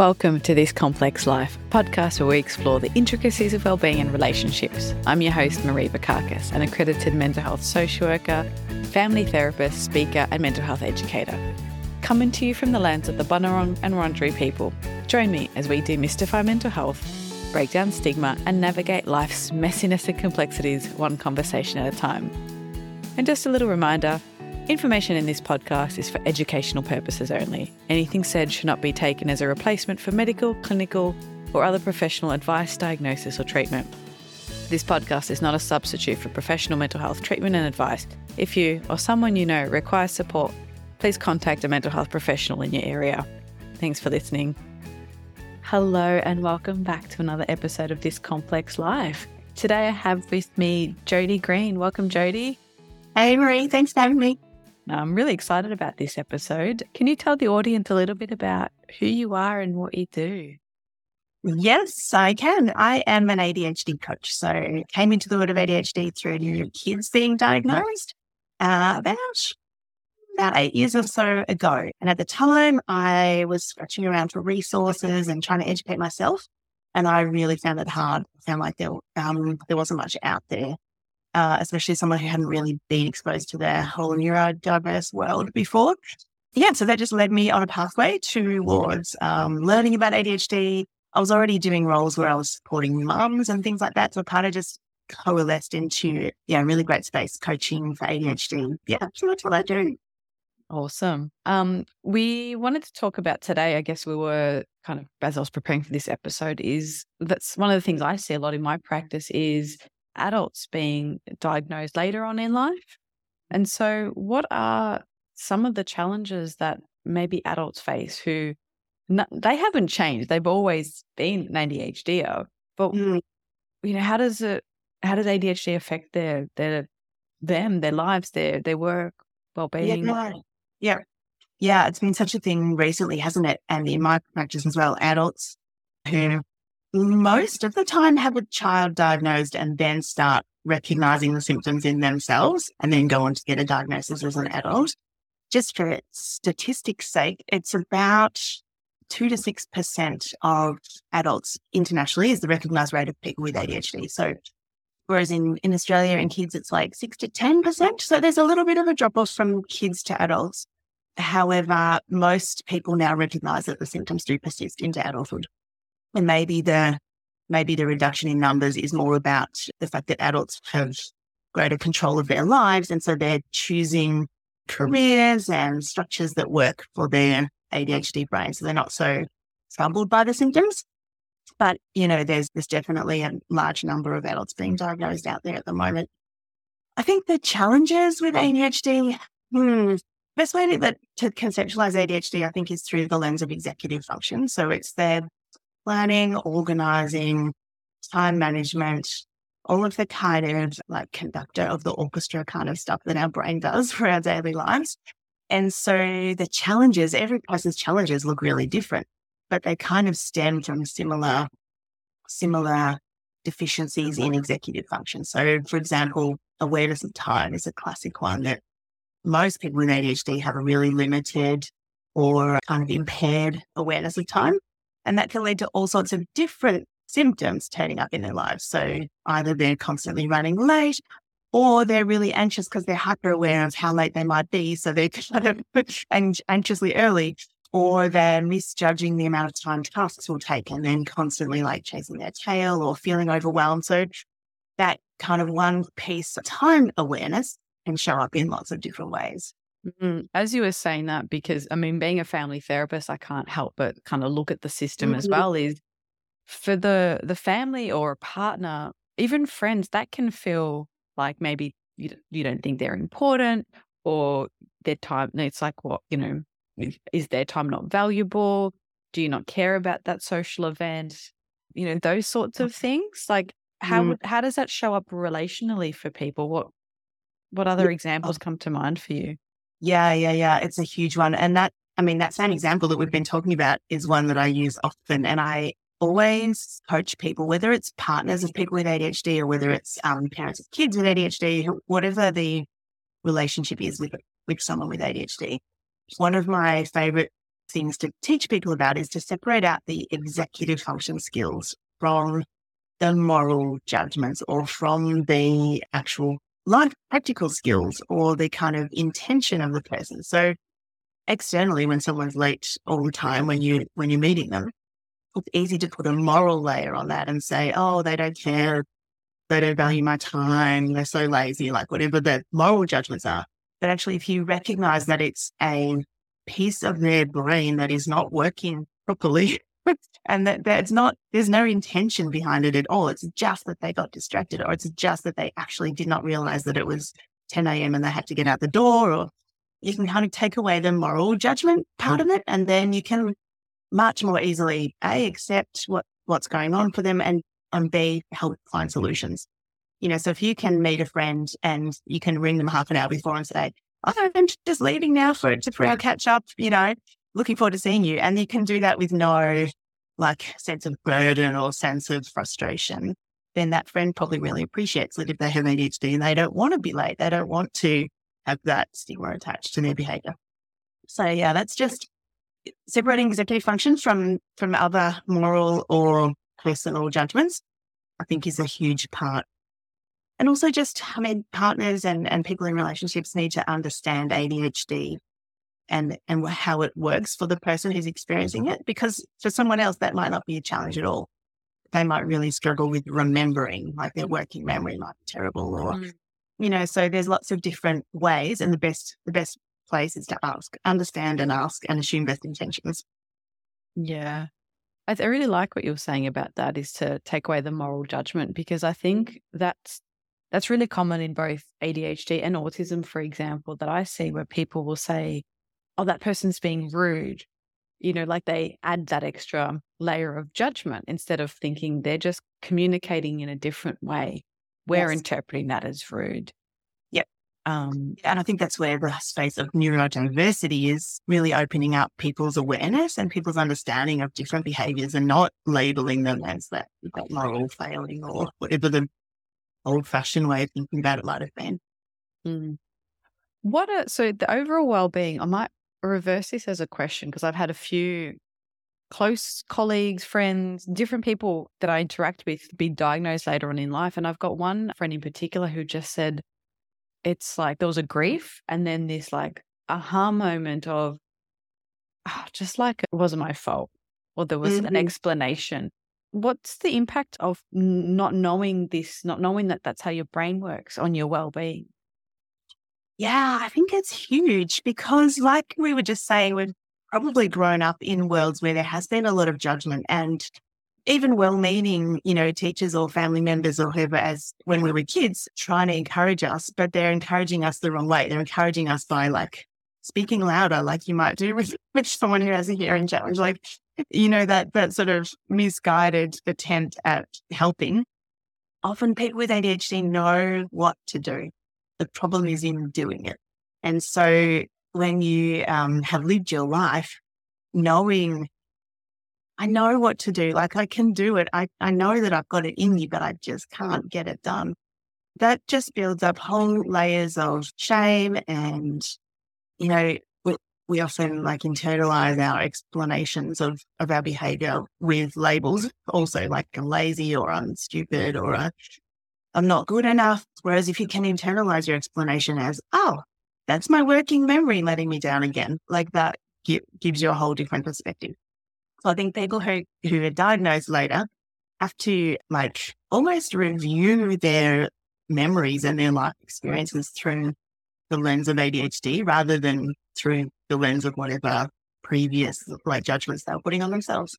Welcome to This Complex Life, podcast where we explore the intricacies of wellbeing and relationships. I'm your host, Marie Bakakis, an accredited mental health social worker, family therapist, speaker, and mental health educator. Coming to you from the lands of the Bunurong and Wurundjeri people, join me as we demystify mental health, break down stigma, and navigate life's messiness and complexities one conversation at a time. And just a little reminder Information in this podcast is for educational purposes only. Anything said should not be taken as a replacement for medical, clinical, or other professional advice, diagnosis, or treatment. This podcast is not a substitute for professional mental health treatment and advice. If you or someone you know requires support, please contact a mental health professional in your area. Thanks for listening. Hello, and welcome back to another episode of This Complex Life. Today I have with me Jodi Green. Welcome, Jodi. Hey, Marie. Thanks for having me. I'm really excited about this episode. Can you tell the audience a little bit about who you are and what you do? Yes, I can. I am an ADHD coach. So came into the world of ADHD through new kids being diagnosed uh, about about eight years or so ago. And at the time, I was scratching around for resources and trying to educate myself. And I really found it hard. I found like there, um, there wasn't much out there uh, especially someone who hadn't really been exposed to their whole neurodiverse world before. Yeah, so that just led me on a pathway towards um, learning about ADHD. I was already doing roles where I was supporting mums and things like that. So it kind of just coalesced into, yeah, really great space coaching for ADHD. Yeah, so that's what I do. Awesome. Um, we wanted to talk about today, I guess we were kind of, as I was preparing for this episode, is that's one of the things I see a lot in my practice is adults being diagnosed later on in life. And so, what are some of the challenges that maybe adults face who they haven't changed? They've always been an ADHD, but mm. you know, how does it? How does ADHD affect their their them, their lives, their their work, well being? Yeah, yeah, yeah. It's been such a thing recently, hasn't it? And in my practice as well, adults who most mm-hmm. of the time have a child diagnosed and then start recognizing the symptoms in themselves and then go on to get a diagnosis as an adult. Just for statistics' sake, it's about two to six percent of adults internationally is the recognized rate of people with ADHD. So whereas in, in Australia in kids it's like six to ten percent. So there's a little bit of a drop off from kids to adults. However, most people now recognize that the symptoms do persist into adulthood. And maybe the maybe the reduction in numbers is more about the fact that adults have greater control of their lives. And so they're choosing careers and structures that work for their ADHD brain. So they're not so troubled by the symptoms. But, you know, there's, there's definitely a large number of adults being diagnosed out there at the moment. I think the challenges with ADHD, hmm, best way to, to conceptualize ADHD, I think, is through the lens of executive function. So it's their planning, organizing, time management, all of the kind of like conductor of the orchestra kind of stuff that our brain does for our daily lives. And so the challenges, every person's challenges look really different, but they kind of stem from similar, similar deficiencies in executive function. So for example, awareness of time is a classic one that most people with ADHD have a really limited or kind of impaired awareness of time. And that can lead to all sorts of different symptoms turning up in their lives. So either they're constantly running late or they're really anxious because they're hyper aware of how late they might be. So they're kind of anxiously early or they're misjudging the amount of time tasks will take and then constantly like chasing their tail or feeling overwhelmed. So that kind of one piece of time awareness can show up in lots of different ways. Mm, as you were saying that, because I mean, being a family therapist, I can't help but kind of look at the system mm-hmm. as well. Is for the the family or a partner, even friends, that can feel like maybe you you don't think they're important or their time. It's like what you know, is their time not valuable? Do you not care about that social event? You know, those sorts of things. Like how mm. how does that show up relationally for people? What what other examples come to mind for you? Yeah, yeah, yeah. It's a huge one. And that, I mean, that same example that we've been talking about is one that I use often. And I always coach people, whether it's partners of people with ADHD or whether it's um, parents of kids with ADHD, whatever the relationship is with, with someone with ADHD. One of my favorite things to teach people about is to separate out the executive function skills from the moral judgments or from the actual life practical skills or the kind of intention of the person. So externally, when someone's late all the time, when you when you're meeting them, it's easy to put a moral layer on that and say, oh, they don't care, they don't value my time, they're so lazy, like whatever the moral judgments are. But actually, if you recognize that it's a piece of their brain that is not working properly and that that's not, there's no intention behind it at all. It's just that they got distracted or it's just that they actually did not realize that it was 10 a.m. and they had to get out the door or you can kind of take away the moral judgment part of it and then you can much more easily A, accept what, what's going on for them and, and B, help find solutions. You know, so if you can meet a friend and you can ring them half an hour before and say, oh, I'm just leaving now for, for our catch up, you know, looking forward to seeing you. And you can do that with no like sense of burden or sense of frustration. Then that friend probably really appreciates it if they have ADHD and they don't want to be late. They don't want to have that stigma attached to their behavior. So yeah, that's just eh, separating executive functions from from other moral or personal judgments. I think is a huge part. And also just, I mean, partners and, and people in relationships need to understand ADHD and and how it works for the person who's experiencing it because for someone else that might not be a challenge at all. They might really struggle with remembering like their working memory might be terrible or mm. you know so there's lots of different ways and the best the best place is to ask understand and ask and assume best intentions. Yeah. I, th- I really like what you were saying about that is to take away the moral judgment because i think that's that's really common in both adhd and autism for example that i see where people will say oh, that person's being rude. You know, like they add that extra layer of judgment instead of thinking they're just communicating in a different way. We're yes. interpreting that as rude. Yep. Um, and I think that's where the space of neurodiversity is really opening up people's awareness and people's understanding of different behaviors and not labeling them as that, that moral failing or whatever the old fashioned way of thinking about it might have been. Mm. What are so the overall well being? I might reverse this as a question because I've had a few close colleagues, friends, different people that I interact with be diagnosed later on in life. And I've got one friend in particular who just said it's like there was a grief and then this like aha moment of oh, just like it wasn't my fault or there was mm-hmm. an explanation. What's the impact of not knowing this, not knowing that that's how your brain works on your well being? Yeah, I think it's huge because, like we were just saying, we've probably grown up in worlds where there has been a lot of judgment and even well meaning, you know, teachers or family members or whoever, as when we were kids, trying to encourage us, but they're encouraging us the wrong way. They're encouraging us by like speaking louder, like you might do with, with someone who has a hearing challenge, like, you know, that, that sort of misguided attempt at helping. Often people with ADHD know what to do. The problem is in doing it. And so when you um, have lived your life knowing, I know what to do, like I can do it. I, I know that I've got it in me, but I just can't get it done. That just builds up whole layers of shame and, you know, we, we often like internalize our explanations of, of our behavior with labels also like I'm lazy or I'm stupid or a I'm not good enough. Whereas if you can internalize your explanation as, oh, that's my working memory letting me down again, like that gives you a whole different perspective. So I think people who, who are diagnosed later have to like almost review their memories and their life experiences through the lens of ADHD rather than through the lens of whatever previous like judgments they were putting on themselves.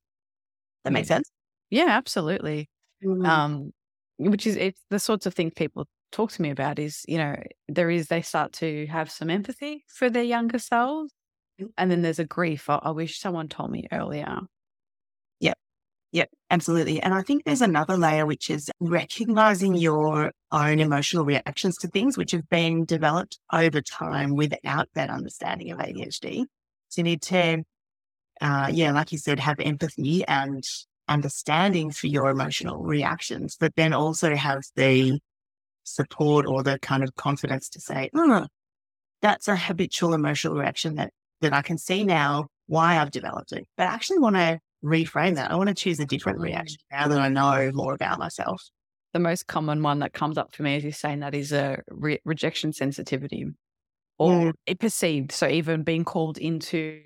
That makes sense? Yeah, absolutely. Mm-hmm. Um, which is it's the sorts of things people talk to me about is you know there is they start to have some empathy for their younger selves mm. and then there's a grief I, I wish someone told me earlier. Yep. Yep. Absolutely. And i think there's another layer which is recognizing your own emotional reactions to things which have been developed over time without that understanding of adhd so you need to uh, yeah like you said have empathy and understanding for your emotional reactions, but then also have the support or the kind of confidence to say, oh, that's a habitual emotional reaction that, that I can see now why I've developed it, but I actually want to reframe that. I want to choose a different reaction now that I know more about myself. The most common one that comes up for me as you're saying that is a re- rejection sensitivity or Mm. it perceived. So even being called into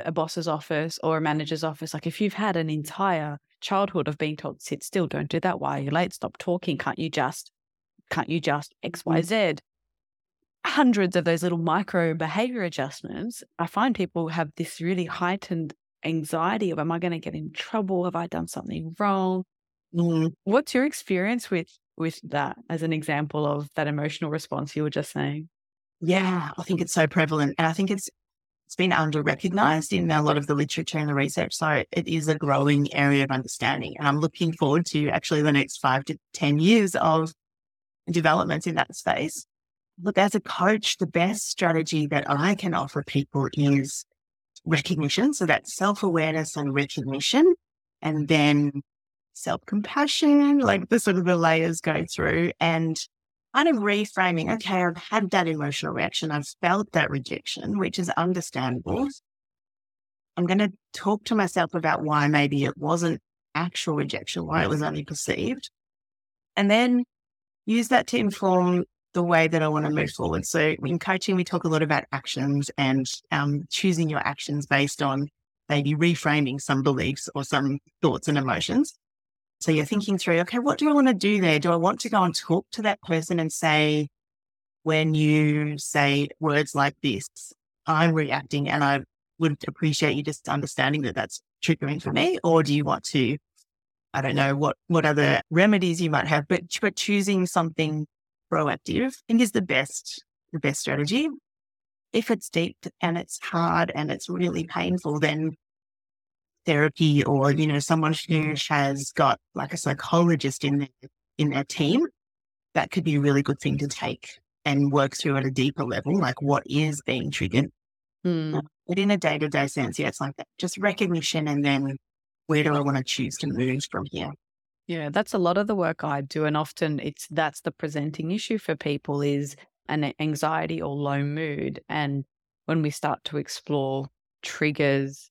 a boss's office or a manager's office, like if you've had an entire childhood of being told, sit still, don't do that, why are you late? Stop talking. Can't you just, can't you just X, Y, Mhm. Hundreds of those little micro behavior adjustments. I find people have this really heightened anxiety of, am I going to get in trouble? Have I done something wrong? Mm. What's your experience with with that as an example of that emotional response you were just saying? Yeah, I think it's so prevalent. And I think it's it's been under recognized in a lot of the literature and the research. So it is a growing area of understanding. And I'm looking forward to actually the next five to 10 years of developments in that space. Look, as a coach, the best strategy that I can offer people is recognition. So that's self awareness and recognition, and then self compassion, like the sort of the layers go through and kind of reframing. Okay, I've had that emotional reaction. I've felt that rejection, which is understandable. I'm going to talk to myself about why maybe it wasn't actual rejection, why it was only perceived. And then use that to inform the way that I want to move forward. So in coaching, we talk a lot about actions and um, choosing your actions based on maybe reframing some beliefs or some thoughts and emotions. So you're thinking through, okay, what do I want to do there? Do I want to go and talk to that person and say, when you say words like this, I'm reacting and I would appreciate you just understanding that that's triggering for me? Or do you want to, I don't know what, what other remedies you might have, but, but choosing something proactive, I think is the best, the best strategy. If it's deep and it's hard and it's really painful, then therapy or, you know, someone who has got like a psychologist in their, in their team, that could be a really good thing to take and work through at a deeper level, like what is being triggered. Mm. But in a day to day sense, yeah, it's like that. Just recognition and then where do I want to choose to move from here? Yeah, that's a lot of the work I do. And often it's that's the presenting issue for people is an anxiety or low mood. And when we start to explore triggers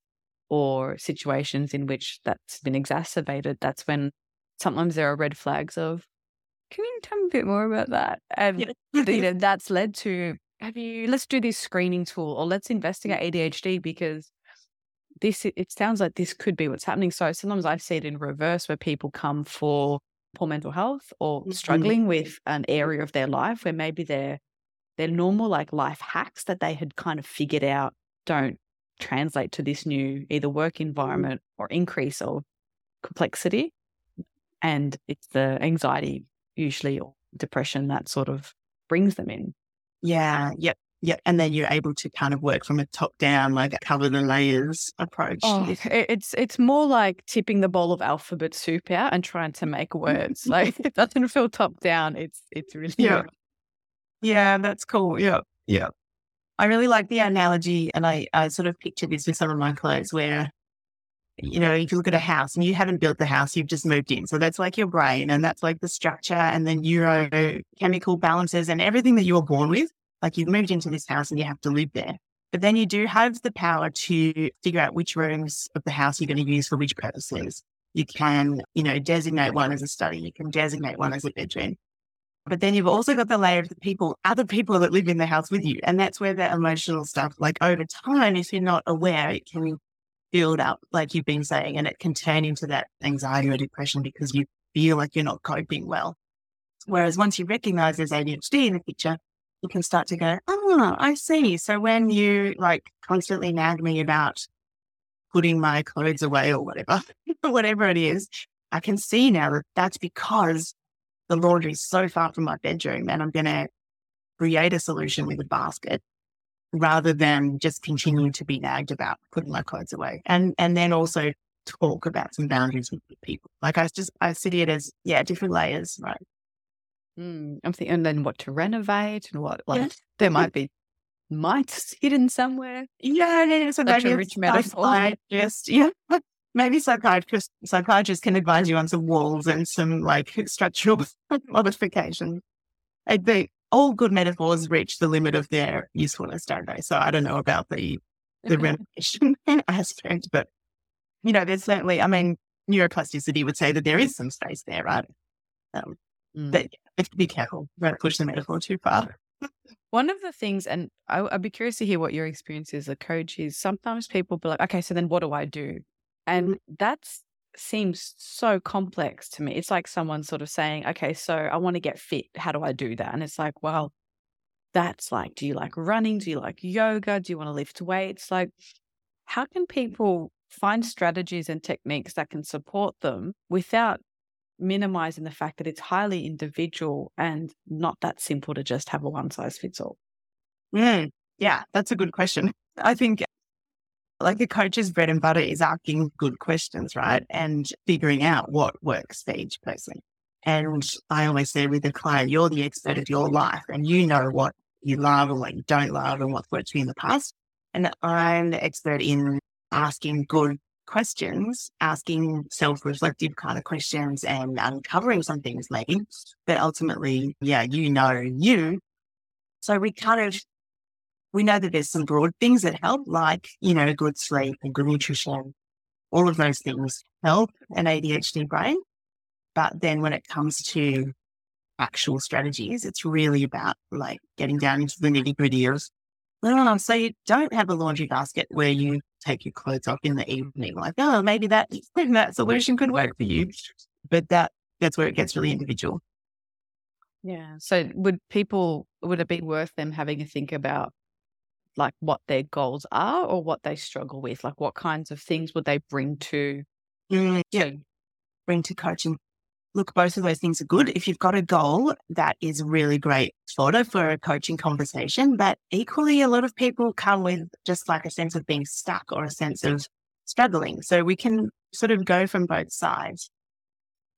or situations in which that's been exacerbated, that's when sometimes there are red flags of, can you tell me a bit more about that? And you know, that's led to have you let's do this screening tool or let's investigate ADHD because this it sounds like this could be what's happening. So sometimes I see it in reverse where people come for poor mental health or Mhm. struggling with an area of their life where maybe their their normal like life hacks that they had kind of figured out don't translate to this new either work environment or increase or complexity. And it's the anxiety usually or depression that sort of brings them in. Yeah, yep, yep. And then you're able to kind of work from a top down, like cover the layers approach. Oh, it's it's more like tipping the bowl of alphabet soup out and trying to make words. Like it doesn't feel top down. It's it's really Yeah. Yeah, that's cool. Yeah. Yeah. I really like the analogy and I, I sort of picture this with some of my clients where, you know, if you look at a house and you haven't built the house, you've just moved in. So that's like your brain and that's like the structure and the neurochemical balances and everything that you were born with. Like you've moved into this house and you have to live there. But then you do have the power to figure out which rooms of the house you're going to use for which purposes. You can, you know, designate one as a study. You can designate one as a bedroom. But then you've also got the layer of the people, other people that live in the house with you. And that's where the emotional stuff, like over time, if you're not aware, it can build up, like you've been saying, and it can turn into that anxiety or depression because you feel like you're not coping well. Whereas once you recognize there's ADHD in the picture, you can start to go, oh, I see. So when you like constantly nag me about putting my clothes away or whatever, whatever it is, I can see now that that's because the laundry is so far from my bedroom and I'm going to create a solution with a basket rather than just continue to be nagged about putting my clothes away. And, and then also talk about some boundaries with people. Like I just, I see it as, yeah, different layers, right? Mm, I'm thinking, and then what to renovate and what like Yeah. there might be mites hidden somewhere. Yeah, yeah, yeah. So Such a rich metaphor. just, yeah. Maybe psychiatrist psychiatrists can advise you on some walls and some like structural modifications. I think all good metaphors reach the limit of their usefulness, don't they? So I don't know about the the renovation aspect. But, you know, there's certainly, I mean, neuroplasticity would say that there is some space there, right? Um, mm. But you have to be careful. Don't push the metaphor too far. One of the things, and I, would be curious to hear what your experience is as a coach, is sometimes people be like, okay, so then what do I do? And that seems so complex to me. It's like someone sort of saying, okay, so I want to get fit. How do I do that? And it's like, well, that's like, do you like running? Do you like yoga? Do you want to lift weights? Like, how can people find strategies and techniques that can support them without minimizing the fact that it's highly individual and not that simple to just have a one size fits all? Mm, yeah, that's a good question. I think like a coach's bread and butter is asking good questions, right? And figuring out what works for each person. And I always say with a client, you're the expert of your life and you know what you love and what you don't love and what's worked for you in the past. And I'm the expert in asking good questions, asking self reflective kind of questions and uncovering some things maybe. But ultimately, yeah, you know you. So we kind of, we know that there's some broad things that help, like, you know, good sleep and good nutrition. All of those things help an ADHD brain. But then when it comes to actual strategies, it's really about like getting down into the nitty gritty of well, so you don't have a laundry basket where you take your clothes off in the evening. Like, oh, maybe that that solution could work for you. But that that's where it gets really individual. Yeah. So would people would it be worth them having a think about like what their goals are or what they struggle with? Like what kinds of things would they bring to mm, yeah, bring to coaching look, both of those things are good. If you've got a goal, that is really great fodder for a coaching conversation. But equally, a lot of people come with just like a sense of being stuck or a sense of struggling. So we can sort of go from both sides.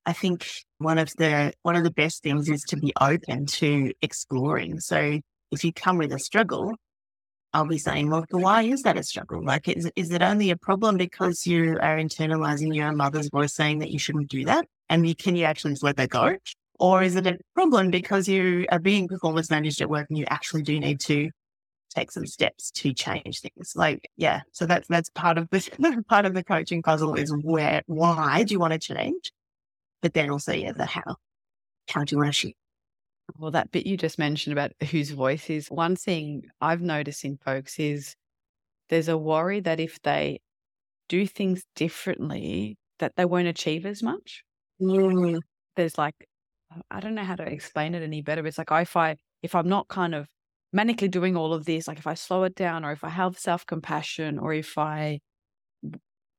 I think one of the one of the best things is to be open to exploring. So if you come with a struggle, I'll be saying, well, why is that a struggle? Like, is, is it only a problem because you are internalizing your mother's voice saying that you shouldn't do that? And you, can you actually just let that go? Or is it a problem because you are being performance managed at work and you actually do need to take some steps to change things? Like, yeah. So that's, that's part of the, part of the coaching puzzle is where, why do you want to change? But then also, yeah, the how. How do you want to? Well, that bit you just mentioned about whose voice is one thing I've noticed in folks is there's a worry that if they do things differently, that they won't achieve as much. Mm. There's like, I don't know how to explain it any better. But it's like if I if I'm not kind of manically doing all of this, like if I slow it down, or if I have self compassion, or if I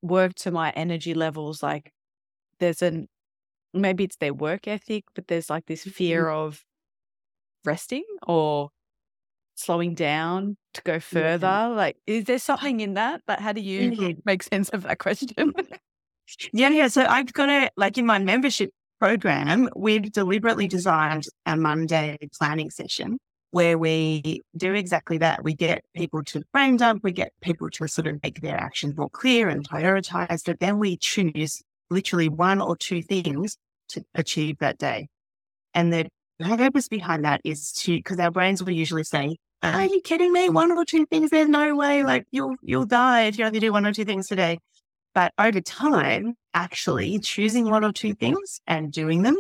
work to my energy levels, like there's an maybe it's their work ethic, but there's like this fear mm-hmm. of resting or slowing down to go further? Yeah. Like, is there something in that? But how do you make sense of that question? yeah, yeah. So I've got a like in my membership program, we've deliberately designed a Monday planning session where we do exactly that. We get people to frame up, we get people to sort of make their actions more clear and prioritize, but then we choose literally one or two things to achieve that day. And the purpose behind that is to, because our brains will usually say, are uh-huh. you kidding me? One or two things, there's no way, like you'll, you'll die if you only do one or two things today. But over time, actually choosing one or two things and doing them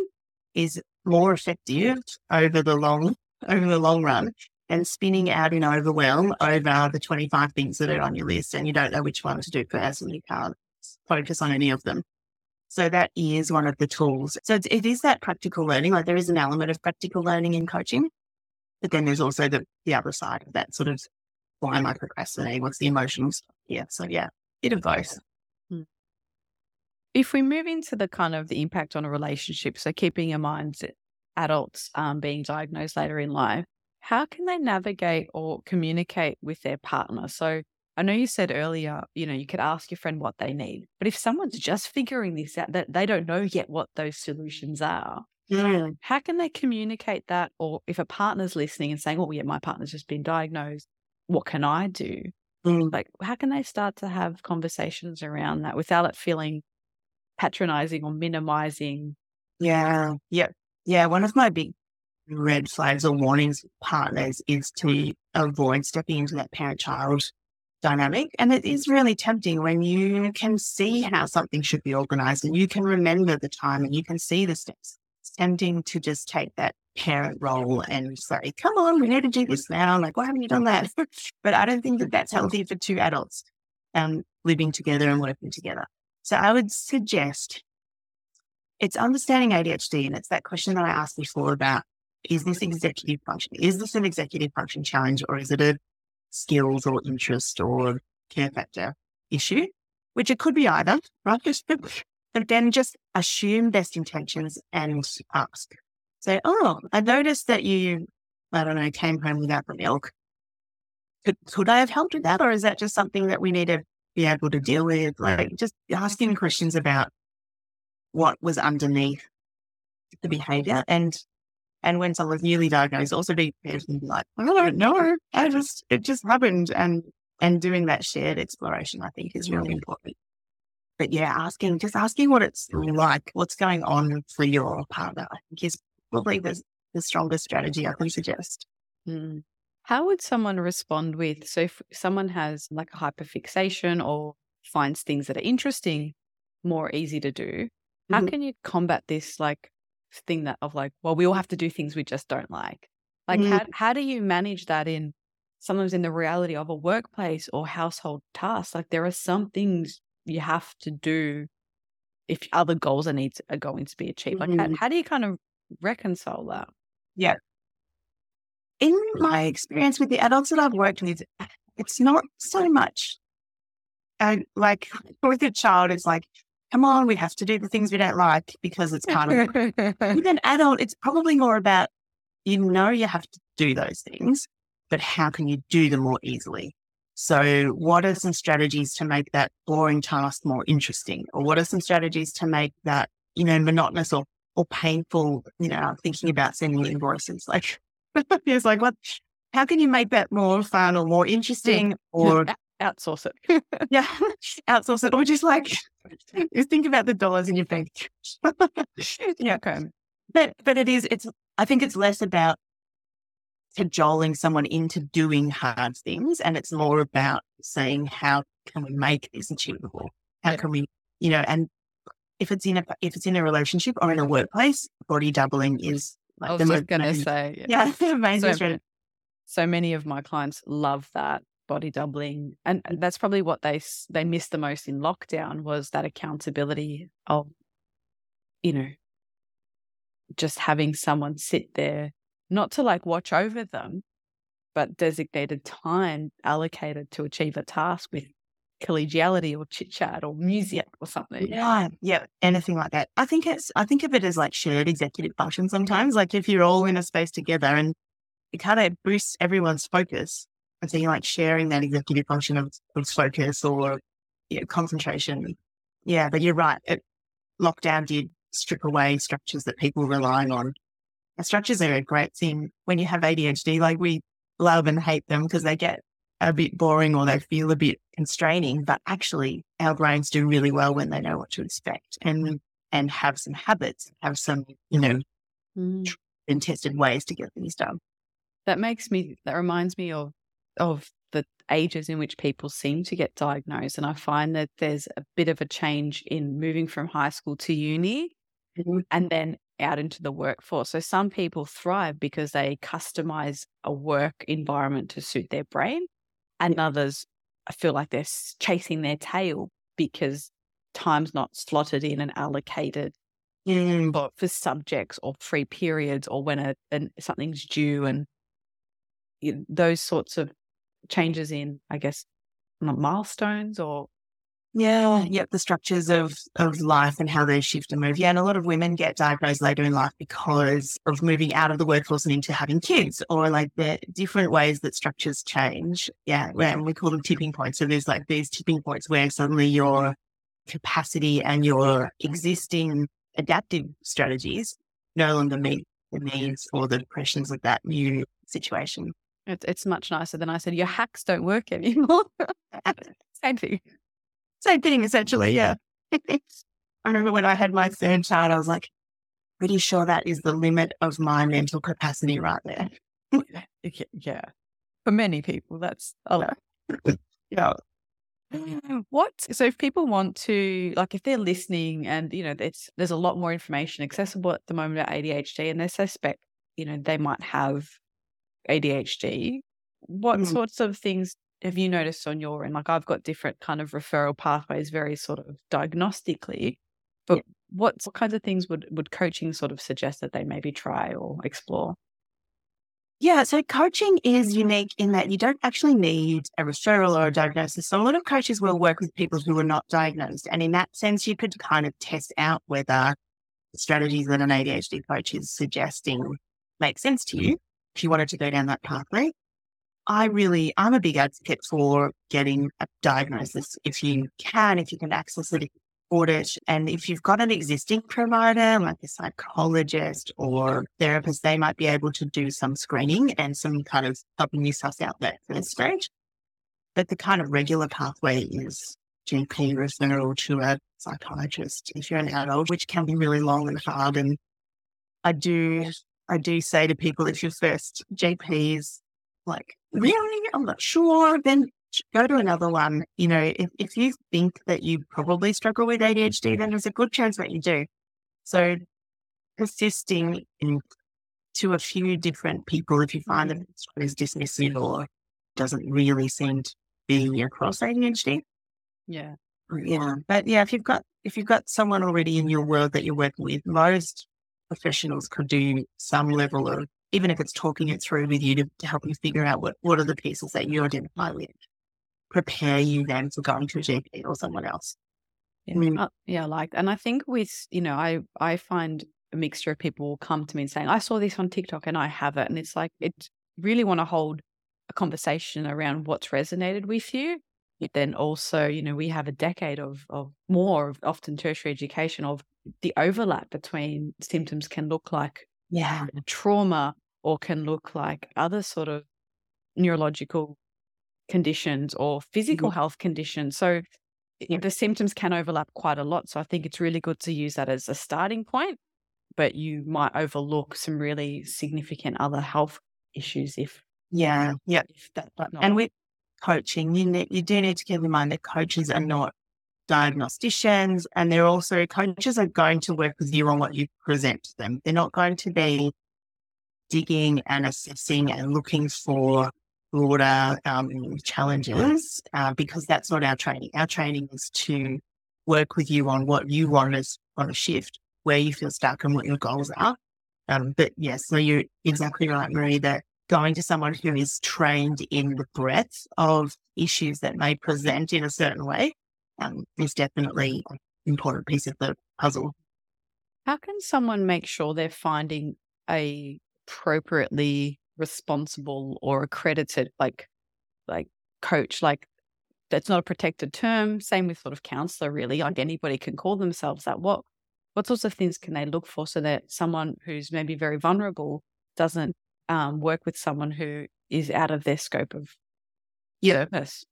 is more effective over the long, over the long run and spinning out in overwhelm over the 25 things that are on your list and you don't know which one to do first and you can't focus on any of them. So that is one of the tools. So it is that practical learning. Like there is an element of practical learning in coaching, but then there's also the, the other side of that sort of why am I procrastinating? What's the emotional stuff? Yeah. So yeah, bit of both. Hmm. If we move into the kind of the impact on a relationship, so keeping in mind that adults um, being diagnosed later in life, how can they navigate or communicate with their partner? So I know you said earlier, you know, you could ask your friend what they need, but if someone's just figuring this out, that they don't know yet what those solutions are, mm. how can they communicate that? Or if a partner's listening and saying, "Oh, yeah, my partner's just been diagnosed, what can I do?" Mm. Like, how can they start to have conversations around that without it feeling patronizing or minimizing? Yeah, yeah, yeah. One of my big red flags or warnings partners is to avoid stepping into that parent-child dynamic. And it is really tempting when you can see how something should be organized and you can remember the time and you can see the steps. It's tempting to just take that parent role and say, come on, we need to do this now. Like, why haven't you done that? but I don't think that that's healthy for two adults um, living together and working together. So I would suggest it's understanding ADHD. And it's that question that I asked before about is this executive function? Is this an executive function challenge or is it a skills or interest or care factor issue? Which it could be either, right? but then just assume best intentions and ask. Say, oh, I noticed that you, I don't know, came home without the milk. Could, could I have helped with that? Or is that just something that we need to be able to deal with? Like just asking mm-hmm. questions about what was underneath the behavior and and when someone's newly diagnosed, also be like, I don't know. I just, it just happened. And, and doing that shared exploration, I think is really important. But yeah, asking, just asking what it's like, what's going on for your partner, I think is probably the, the strongest strategy I can suggest. Mm. How would someone respond with, so if someone has like a hyperfixation or finds things that are interesting more easy to do, how mm-hmm. can you combat this like thing that of like, well, we all have to do things we just don't like. Like, mm. how how do you manage that in sometimes in the reality of a workplace or household tasks? Like, there are some things you have to do if other goals are needs are going to be achieved. Like, mm. how, mm-hmm. how do you kind of reconcile that? Yeah. In my experience with the adults that I've worked with, it's not so much. Uh, like with a child, it's like come on, we have to do the things we don't like because it's kind of with an adult, it's probably more about you know you have to do those things, but how can you do them more easily? So what are some strategies to make that boring task more interesting? Or what are some strategies to make that, you know, monotonous or, or painful, you know, thinking about sending invoices? Like it's like what how can you make that more fun or more interesting or outsource it. yeah, outsource it, or just like you think about the dollars in your bank. yeah, okay. But but it is. It's. I think it's less about cajoling someone into doing hard things, and it's more about saying how can we make this achievable? How can we, you know, and if it's in a if it's in a relationship or in a workplace, body doubling is. Like I was just going to say, yeah, yeah amazing. So, so many of my clients love that body doubling and that's probably what they they missed the most in lockdown was that accountability of you know just having someone sit there not to like watch over them but designated time allocated to achieve a task with collegiality or chit chat or music or something. Yeah, yeah, anything like that. I think it's I think of it as like shared executive function sometimes. Like if you're all in a space together and it kind of boosts everyone's focus I think like sharing that executive function of, of focus or yeah, concentration. Yeah, but you're right. It, lockdown did strip away structures that people were relying on. And structures are a great thing when you have ADHD. Like we love and hate them because they get a bit boring or they feel a bit constraining. But actually, our brains do really well when they know what to expect and and have some habits, have some you know, mm. and tested ways to get things done. That makes me. That reminds me of of the ages in which people seem to get diagnosed. And I find that there's a bit of a change in moving from high school to uni mm-hmm. and then out into the workforce. So some people thrive because they customize a work environment to suit their brain, and others I feel like they're chasing their tail because time's not slotted in and allocated mm. for, for subjects or free periods or when a, a something's due and those sorts of changes in, I guess, milestones or yeah, yep, the structures of of life and how they shift and move. Yeah, and a lot of women get diagnosed later in life because of moving out of the workforce and into having kids, or like the different ways that structures change. Yeah, and we call them tipping points. So there's like these tipping points where suddenly your capacity and your existing adaptive strategies no longer meet the needs or the pressures of that new situation. It's it's much nicer than I said. Your hacks don't work anymore. Same thing. Same thing, essentially. Yeah. I remember when I had my third child, I was like, pretty sure that is the limit of my mental capacity right there. yeah. For many people, that's a lot. Yeah. What so if people want to like if they're listening and you know there's there's a lot more information accessible at the moment about ADHD and they suspect you know they might have ADHD, what Mm. sorts of things have you noticed on your end? Like I've got different kind of referral pathways, very sort of diagnostically, but Yeah. what what kinds of things would would coaching sort of suggest that they maybe try or explore? Yeah, so coaching is unique in that you don't actually need a referral or a diagnosis. So a lot of coaches will work with people who are not diagnosed. And in that sense, you could kind of test out whether the strategies that an ADHD coach is suggesting make sense to you you wanted to go down that pathway. I really, I'm a big advocate for getting a diagnosis if you can, if you can access it, if you can afford it. And if you've got an existing provider, like a psychologist or therapist, they might be able to do some screening and some kind of helping you suss out that first stage. But the kind of regular pathway is GP referral to a psychiatrist if you're an adult, which can be really long and hard. And I do, I do say to people, if your first GP is like, mm-hmm. really, I'm not sure, then go to another one. You know, if, if you think that you probably struggle with ADHD, then there's a good chance that you do. So persisting in to a few different people, if you find that is dismissive or doesn't really seem to be across ADHD. Yeah. Yeah. But yeah, if you've got if you've got someone already in your world that you're working with, most professionals could do some level of even if it's talking it through with you to, to help you figure out what, what are the pieces that you identify with, prepare you then for going to a GP or someone else. Yeah, uh, yeah, I like, and I think with you know, I I find a mixture of people will come to me and saying, "I saw this on TikTok and I have it," and it's like it really want to hold a conversation around what's resonated with you. Then also, you know, we have a decade of of more of often tertiary education of the overlap between symptoms can look like Yeah. trauma or can look like other sort of neurological conditions or physical mm-hmm. health conditions. So Yeah. the symptoms can overlap quite a lot. So I think it's really good to use that as a starting point, but you might overlook some really significant other health issues if, Yeah. Yeah. if that. And with coaching, you need, you do need to keep in mind that coaches are not diagnosticians and they're also coaches are going to work with you on what you present to them. They're not going to be digging and assessing and looking for broader um, challenges uh, because that's not our training. Our training is to work with you on what you want us on a shift, where you feel stuck and what your goals are. Um, but yes, so you're exactly right, Marie, that going to someone who is trained in the breadth of issues that may present in a certain way um, is definitely an important piece of the puzzle. How can someone make sure they're finding a appropriately responsible or accredited like like coach? Like that's not a protected term. Same with sort of counselor really. Like anybody can call themselves that. What what sorts of things can they look for so that someone who's maybe very vulnerable doesn't um, work with someone who is out of their scope of Yeah. service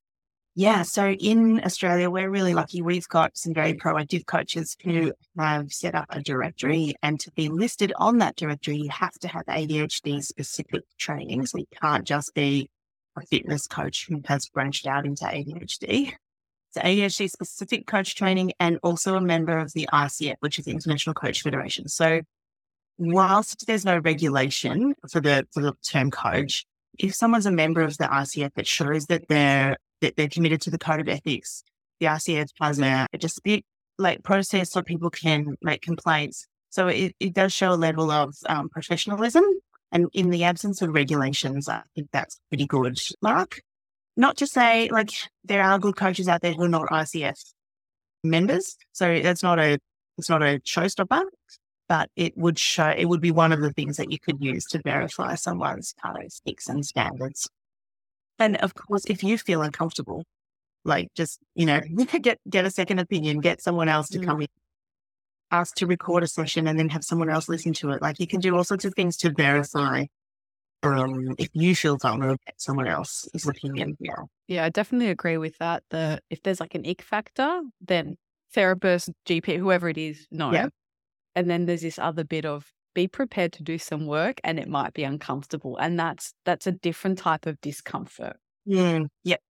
Yeah. So in Australia, we're really lucky. We've got some very proactive coaches who have set up a directory. And to be listed on that directory, you have to have ADHD specific training. So you can't just be a fitness coach who has branched out into ADHD. So ADHD specific coach training and also a member of the ICF, which is the International Coach Federation. So whilst there's no regulation for the for the term coach, if someone's a member of the ICF, it shows that they're that they're committed to the code of ethics. The ICF has a, dispute like process so people can make complaints. So it, it does show a level of um, professionalism. And in the absence of regulations, I think that's pretty good. Mark, not to say like there are good coaches out there who are not ICF members. So that's not a it's not a showstopper, but it would show it would be one of the things that you could use to verify someone's kind of ethics and standards. And of course, if you feel uncomfortable, like just, you know, get get a second opinion, get someone else to Mm. come in, ask to record a session and then have someone else listen to it. Like you can do all sorts of things to verify um, if you feel vulnerable, someone else is looking in. Yeah. yeah i definitely agree with that the if there's like an ick factor then therapist gp whoever it is no Yeah. And then there's this other bit of be prepared to do some work and it might be uncomfortable and that's that's a different type of discomfort Mm, yep.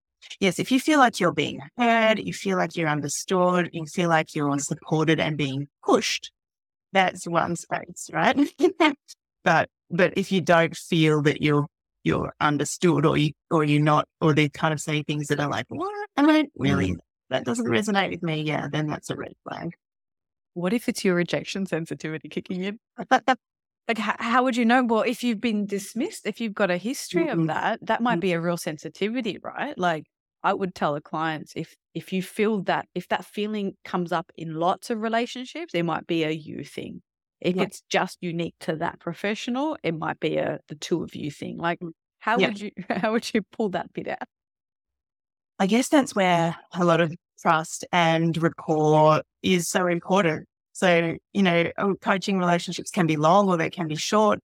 Yes, if you feel like you're being heard, you feel like you're understood, you feel like you're supported and being pushed, that's one space, right? but but if you don't feel that you're you're understood or you or you're not or they kind of say things that are like, what? I don't really mm. that doesn't resonate with me, yeah, then that's a red flag. What if it's your rejection sensitivity kicking in? like how, how, would you know? Well, if you've been dismissed, if you've got a history mm-hmm. of that, that might be a real sensitivity, right? Like I would tell the clients if if you feel that if that feeling comes up in lots of relationships, it might be a you thing. If yeah. it's just unique to that professional, it might be a the two of you thing. Like mm. how yeah. would you how would you pull that bit out? I guess that's where a lot of trust and rapport is so important. So, you know, oh, coaching relationships can be long or they can be short.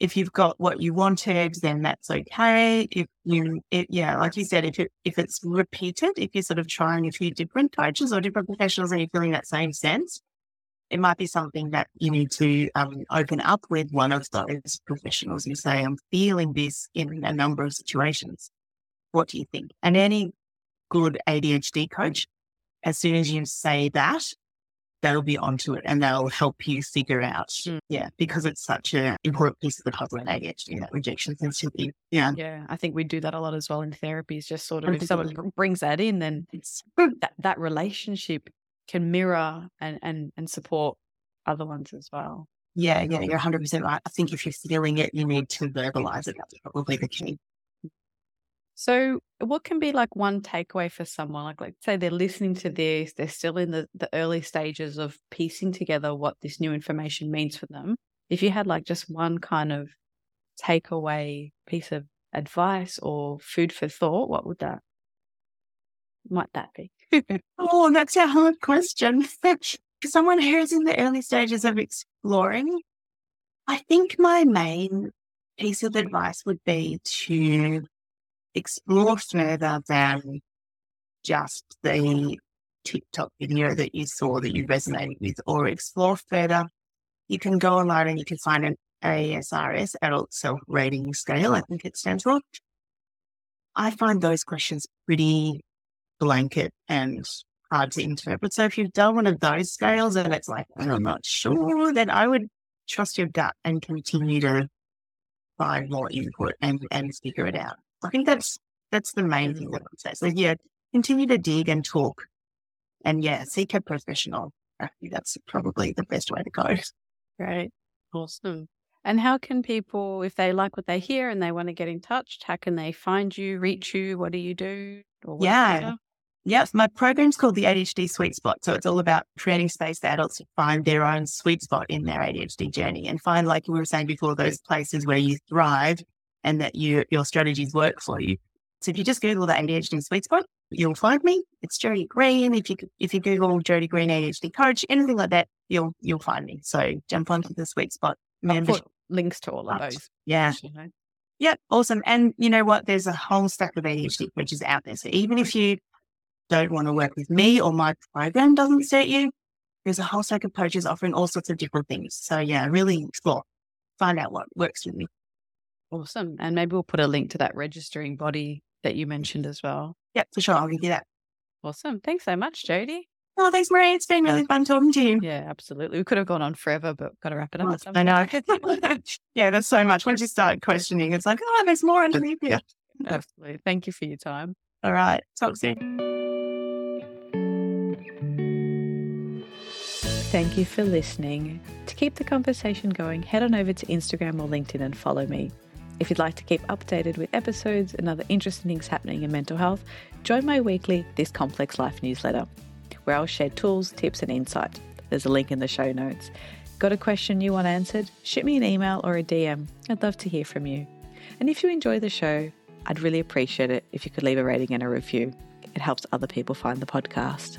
If you've got what you wanted, then that's okay. If you, it, yeah, like you said, if it, if it's repeated, if you're sort of trying a few different coaches or different professionals and you're feeling that same sense, it might be something that you need to um, open up with one of those professionals and say, I'm feeling this in a number of situations. What do you think? And any good ADHD coach, as soon as you say that, they'll be onto it and they'll help you figure out. Mm. Yeah, because it's such an important piece of the puzzle in ADHD, that rejection sensitivity. Yeah. Yeah. I think we do that a lot as well in therapy is just sort of if someone brings that in, then that, that relationship can mirror and, and, and support other ones as well. Yeah, yeah, you're 100% right. I think if you're feeling it, you need to verbalize it. That's probably the key. So, what can be like one takeaway for someone? Like, like say they're listening to this, they're still in the, the early stages of piecing together what this new information means for them. If you had like just one kind of takeaway piece of advice or food for thought, what would that might that be? oh, that's a hard question. For someone who's in the early stages of exploring, I think my main piece of advice would be to explore further than just the TikTok video that you saw that you resonated with, or explore further. You can go online and you can find an ASRS, Adult Self Rating Scale, I think it stands for. I find those questions pretty blanket and hard to interpret. So if you've done one of those scales and it's like, I'm not sure, then I would trust your gut and continue to find more input and, and figure it out. I think that's that's the main thing that I would say. So yeah, continue to dig and talk, and yeah, seek a professional. I think that's probably the best way to go. Great, awesome. And how can people, if they like what they hear and they want to get in touch, how can they find you, reach you? What do you do? yeah. Yes, my program's called the ADHD Sweet Spot. So it's all about creating space for adults to find their own sweet spot in their ADHD journey and find, like we were saying before, those places where you thrive and that you, your strategies work for you. So if you just Google the ADHD sweet spot, you'll find me. It's Jodi Green. If you if you Google Jodi Green ADHD coach, anything like that, you'll you'll find me. So jump onto the sweet spot. Membership. links to all of those. Yeah. Yep. awesome. And you know what? There's a whole stack of ADHD coaches out there. So even if you don't want to work with me or my program doesn't suit you, there's a whole stack of coaches offering all sorts of different things. So yeah, really explore, find out what works for me. Awesome. And maybe we'll put a link to that registering body that you mentioned as well. Yep, for sure. I'll give you that. Awesome. Thanks so much, Jodi. Oh, thanks, Marie. It's been really fun talking to you. Yeah, absolutely. We could have gone on forever, but got to wrap it up. I know. yeah, there's so much. Once you start questioning, it's like, oh, there's more underneath here. Absolutely. Thank you for your time. All right. Talk soon. Thank you for listening. To keep the conversation going, head on over to Instagram or LinkedIn and follow me. If you'd like to keep updated with episodes and other interesting things happening in mental health, join my weekly This Complex Life newsletter, where I'll share tools, tips, and insight. There's a link in the show notes. Got a question you want answered? Shoot me an email or a DM. I'd love to hear from you. And if you enjoy the show, I'd really appreciate it if you could leave a rating and a review. It helps other people find the podcast.